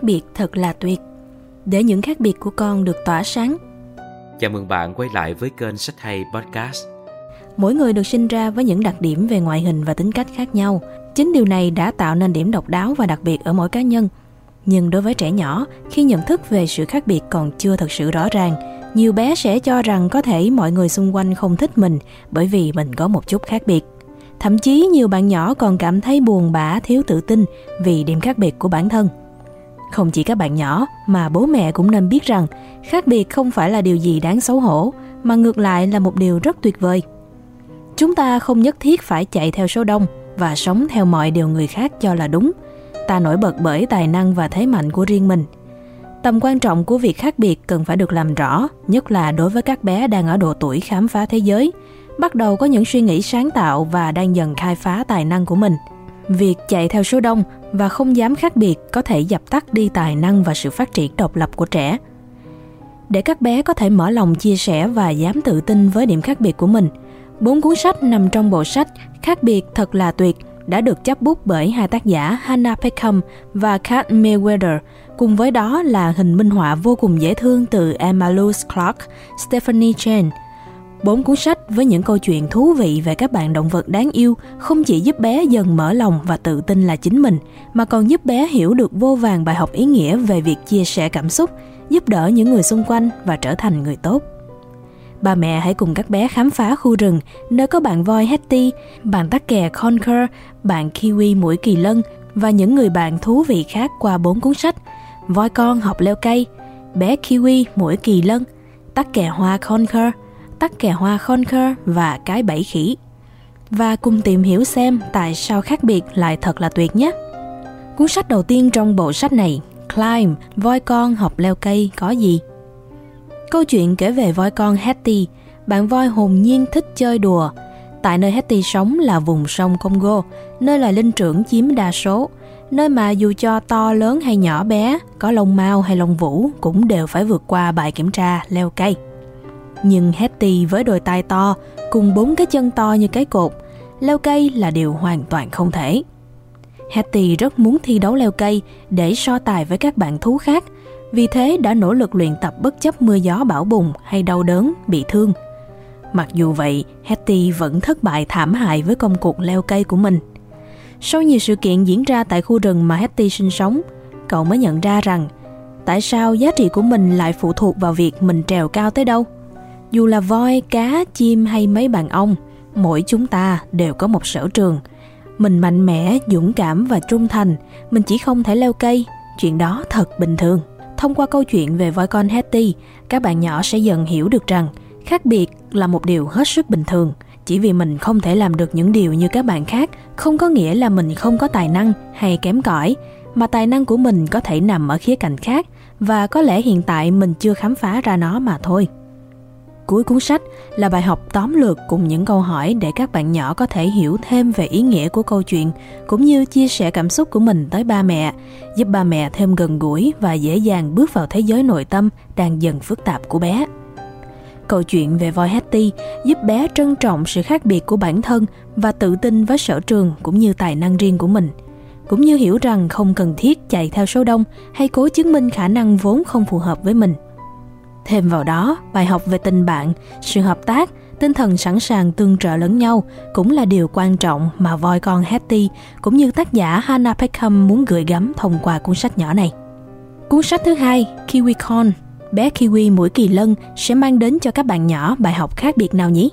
khác biệt thật là tuyệt. Để những khác biệt của con được tỏa sáng. Chào mừng bạn quay lại với kênh sách hay podcast. Mỗi người được sinh ra với những đặc điểm về ngoại hình và tính cách khác nhau. Chính điều này đã tạo nên điểm độc đáo và đặc biệt ở mỗi cá nhân. Nhưng đối với trẻ nhỏ khi nhận thức về sự khác biệt còn chưa thật sự rõ ràng nhiều bé sẽ cho rằng có thể mọi người xung quanh không thích mình bởi vì mình có một chút khác biệt. Thậm chí nhiều bạn nhỏ còn cảm thấy buồn bã thiếu tự tin vì điểm khác biệt của bản thân không chỉ các bạn nhỏ, mà bố mẹ cũng nên biết rằng, khác biệt không phải là điều gì đáng xấu hổ, mà ngược lại là một điều rất tuyệt vời. Chúng ta không nhất thiết phải chạy theo số đông và sống theo mọi điều người khác cho là đúng. Ta nổi bật bởi tài năng và thế mạnh của riêng mình. Tầm quan trọng của việc khác biệt cần phải được làm rõ, nhất là đối với các bé đang ở độ tuổi khám phá thế giới, bắt đầu có những suy nghĩ sáng tạo và đang dần khai phá tài năng của mình việc chạy theo số đông và không dám khác biệt có thể dập tắt đi tài năng và sự phát triển độc lập của trẻ để các bé có thể mở lòng chia sẻ và dám tự tin với điểm khác biệt của mình bốn cuốn sách nằm trong bộ sách khác biệt thật là tuyệt đã được chấp bút bởi hai tác giả Hannah Peckham và Kat Mayweather, cùng với đó là hình minh họa vô cùng dễ thương từ Emma Louise Clark, Stephanie Chen. Bốn cuốn sách với những câu chuyện thú vị về các bạn động vật đáng yêu không chỉ giúp bé dần mở lòng và tự tin là chính mình, mà còn giúp bé hiểu được vô vàng bài học ý nghĩa về việc chia sẻ cảm xúc, giúp đỡ những người xung quanh và trở thành người tốt. Ba mẹ hãy cùng các bé khám phá khu rừng nơi có bạn voi Hetty, bạn tắc kè Conker, bạn Kiwi mũi kỳ lân và những người bạn thú vị khác qua bốn cuốn sách Voi con học leo cây, bé Kiwi mũi kỳ lân, tắc kè hoa Conker tắc kè hoa Conquer và cái bẫy khỉ. Và cùng tìm hiểu xem tại sao khác biệt lại thật là tuyệt nhé. Cuốn sách đầu tiên trong bộ sách này, Climb, voi con học leo cây có gì? Câu chuyện kể về voi con hetty bạn voi hồn nhiên thích chơi đùa. Tại nơi hetty sống là vùng sông Congo, nơi loài linh trưởng chiếm đa số, nơi mà dù cho to lớn hay nhỏ bé, có lông mao hay lông vũ cũng đều phải vượt qua bài kiểm tra leo cây. Nhưng Hetty với đôi tai to, cùng bốn cái chân to như cái cột, leo cây là điều hoàn toàn không thể. Hattie rất muốn thi đấu leo cây để so tài với các bạn thú khác – vì thế đã nỗ lực luyện tập bất chấp mưa gió bão bùng hay đau đớn, bị thương. Mặc dù vậy, Hetty vẫn thất bại thảm hại với công cuộc leo cây của mình. Sau nhiều sự kiện diễn ra tại khu rừng mà Hetty sinh sống, cậu mới nhận ra rằng tại sao giá trị của mình lại phụ thuộc vào việc mình trèo cao tới đâu. Dù là voi, cá, chim hay mấy bạn ông mỗi chúng ta đều có một sở trường. Mình mạnh mẽ, dũng cảm và trung thành, mình chỉ không thể leo cây, chuyện đó thật bình thường. Thông qua câu chuyện về voi con Hetty, các bạn nhỏ sẽ dần hiểu được rằng khác biệt là một điều hết sức bình thường. Chỉ vì mình không thể làm được những điều như các bạn khác không có nghĩa là mình không có tài năng hay kém cỏi, mà tài năng của mình có thể nằm ở khía cạnh khác và có lẽ hiện tại mình chưa khám phá ra nó mà thôi. Cuối cuốn sách là bài học tóm lược cùng những câu hỏi để các bạn nhỏ có thể hiểu thêm về ý nghĩa của câu chuyện cũng như chia sẻ cảm xúc của mình tới ba mẹ, giúp ba mẹ thêm gần gũi và dễ dàng bước vào thế giới nội tâm đang dần phức tạp của bé. Câu chuyện về voi Hattie giúp bé trân trọng sự khác biệt của bản thân và tự tin với sở trường cũng như tài năng riêng của mình cũng như hiểu rằng không cần thiết chạy theo số đông hay cố chứng minh khả năng vốn không phù hợp với mình Thêm vào đó, bài học về tình bạn, sự hợp tác, tinh thần sẵn sàng tương trợ lẫn nhau cũng là điều quan trọng mà voi con Hattie cũng như tác giả Hannah Peckham muốn gửi gắm thông qua cuốn sách nhỏ này. Cuốn sách thứ hai, Kiwi Con, bé Kiwi mũi kỳ lân sẽ mang đến cho các bạn nhỏ bài học khác biệt nào nhỉ?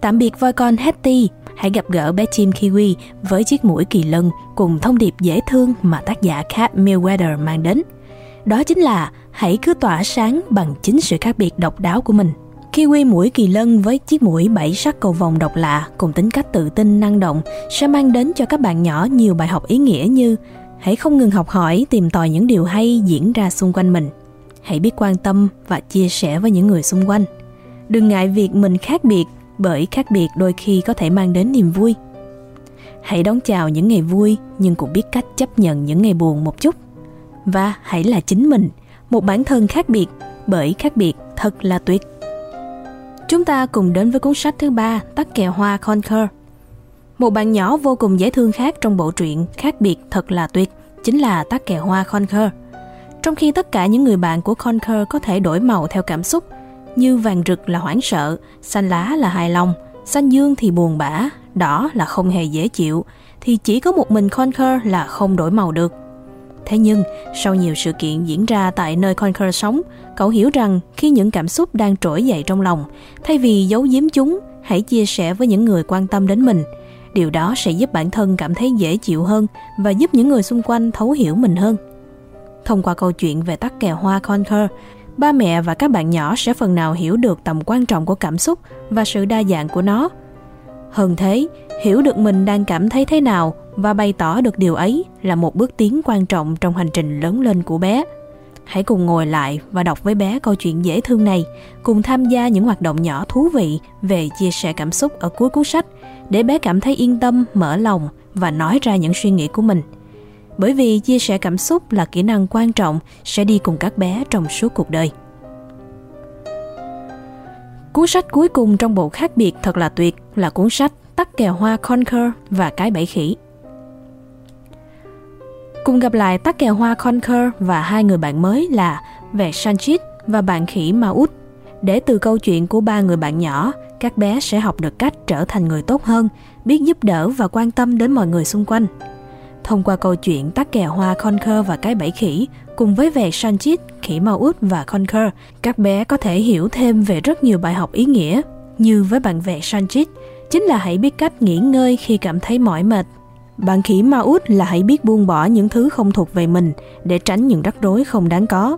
Tạm biệt voi con Hattie, hãy gặp gỡ bé chim Kiwi với chiếc mũi kỳ lân cùng thông điệp dễ thương mà tác giả Cat Millweather mang đến. Đó chính là hãy cứ tỏa sáng bằng chính sự khác biệt độc đáo của mình. Kiwi mũi kỳ lân với chiếc mũi bảy sắc cầu vòng độc lạ cùng tính cách tự tin năng động sẽ mang đến cho các bạn nhỏ nhiều bài học ý nghĩa như hãy không ngừng học hỏi, tìm tòi những điều hay diễn ra xung quanh mình. Hãy biết quan tâm và chia sẻ với những người xung quanh. Đừng ngại việc mình khác biệt bởi khác biệt đôi khi có thể mang đến niềm vui. Hãy đón chào những ngày vui nhưng cũng biết cách chấp nhận những ngày buồn một chút. Và hãy là chính mình – một bản thân khác biệt bởi khác biệt thật là tuyệt. Chúng ta cùng đến với cuốn sách thứ ba Tắc kè hoa Conquer. Một bạn nhỏ vô cùng dễ thương khác trong bộ truyện Khác biệt thật là tuyệt chính là tắc kè hoa Conquer. Trong khi tất cả những người bạn của Conquer có thể đổi màu theo cảm xúc, như vàng rực là hoảng sợ, xanh lá là hài lòng, xanh dương thì buồn bã, đỏ là không hề dễ chịu, thì chỉ có một mình Conquer là không đổi màu được. Thế nhưng, sau nhiều sự kiện diễn ra tại nơi Conquer sống, cậu hiểu rằng khi những cảm xúc đang trỗi dậy trong lòng, thay vì giấu giếm chúng, hãy chia sẻ với những người quan tâm đến mình. Điều đó sẽ giúp bản thân cảm thấy dễ chịu hơn và giúp những người xung quanh thấu hiểu mình hơn. Thông qua câu chuyện về tắc kè hoa Conquer, ba mẹ và các bạn nhỏ sẽ phần nào hiểu được tầm quan trọng của cảm xúc và sự đa dạng của nó. Hơn thế, hiểu được mình đang cảm thấy thế nào và bày tỏ được điều ấy là một bước tiến quan trọng trong hành trình lớn lên của bé. Hãy cùng ngồi lại và đọc với bé câu chuyện dễ thương này, cùng tham gia những hoạt động nhỏ thú vị về chia sẻ cảm xúc ở cuối cuốn sách để bé cảm thấy yên tâm, mở lòng và nói ra những suy nghĩ của mình. Bởi vì chia sẻ cảm xúc là kỹ năng quan trọng sẽ đi cùng các bé trong suốt cuộc đời. Cuốn sách cuối cùng trong bộ khác biệt thật là tuyệt là cuốn sách Tắc kè hoa Conquer và cái bẫy khỉ. Cùng gặp lại tắc kè hoa Conquer và hai người bạn mới là Vẹt Sanchit và bạn khỉ Maut. Để từ câu chuyện của ba người bạn nhỏ, các bé sẽ học được cách trở thành người tốt hơn, biết giúp đỡ và quan tâm đến mọi người xung quanh. Thông qua câu chuyện tắc kè hoa Conquer và cái bẫy khỉ, cùng với vẹt Sanchit, khỉ Maut và Conquer, các bé có thể hiểu thêm về rất nhiều bài học ý nghĩa. Như với bạn vẹt Sanchit, chính là hãy biết cách nghỉ ngơi khi cảm thấy mỏi mệt bạn khỉ ma út là hãy biết buông bỏ những thứ không thuộc về mình để tránh những rắc rối không đáng có.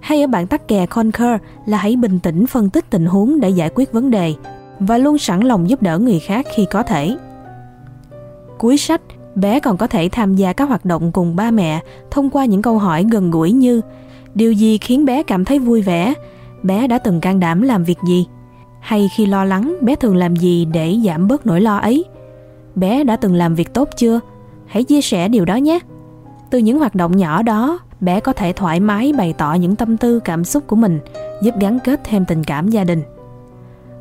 Hay ở bạn tắc kè Conquer là hãy bình tĩnh phân tích tình huống để giải quyết vấn đề và luôn sẵn lòng giúp đỡ người khác khi có thể. Cuối sách, bé còn có thể tham gia các hoạt động cùng ba mẹ thông qua những câu hỏi gần gũi như Điều gì khiến bé cảm thấy vui vẻ? Bé đã từng can đảm làm việc gì? Hay khi lo lắng, bé thường làm gì để giảm bớt nỗi lo ấy? Bé đã từng làm việc tốt chưa? Hãy chia sẻ điều đó nhé. Từ những hoạt động nhỏ đó, bé có thể thoải mái bày tỏ những tâm tư, cảm xúc của mình, giúp gắn kết thêm tình cảm gia đình.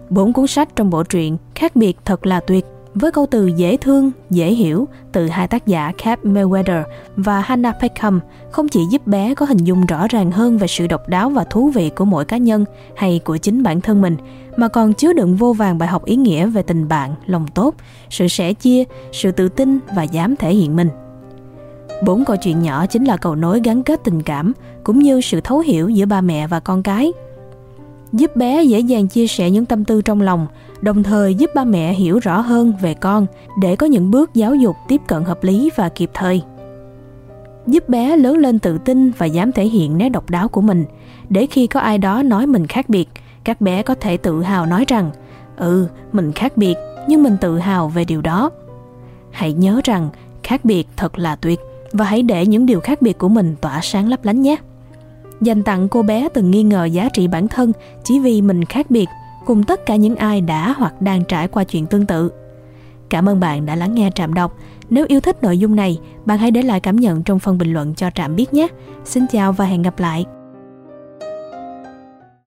Bốn cuốn sách trong bộ truyện khác biệt thật là tuyệt với câu từ dễ thương, dễ hiểu từ hai tác giả Cap Mayweather và Hannah Peckham không chỉ giúp bé có hình dung rõ ràng hơn về sự độc đáo và thú vị của mỗi cá nhân hay của chính bản thân mình, mà còn chứa đựng vô vàng bài học ý nghĩa về tình bạn, lòng tốt, sự sẻ chia, sự tự tin và dám thể hiện mình. Bốn câu chuyện nhỏ chính là cầu nối gắn kết tình cảm cũng như sự thấu hiểu giữa ba mẹ và con cái. Giúp bé dễ dàng chia sẻ những tâm tư trong lòng, đồng thời giúp ba mẹ hiểu rõ hơn về con để có những bước giáo dục tiếp cận hợp lý và kịp thời. Giúp bé lớn lên tự tin và dám thể hiện nét độc đáo của mình, để khi có ai đó nói mình khác biệt, các bé có thể tự hào nói rằng ừ mình khác biệt nhưng mình tự hào về điều đó hãy nhớ rằng khác biệt thật là tuyệt và hãy để những điều khác biệt của mình tỏa sáng lấp lánh nhé dành tặng cô bé từng nghi ngờ giá trị bản thân chỉ vì mình khác biệt cùng tất cả những ai đã hoặc đang trải qua chuyện tương tự. Cảm ơn bạn đã lắng nghe trạm đọc. Nếu yêu thích nội dung này, bạn hãy để lại cảm nhận trong phần bình luận cho trạm biết nhé. Xin chào và hẹn gặp lại.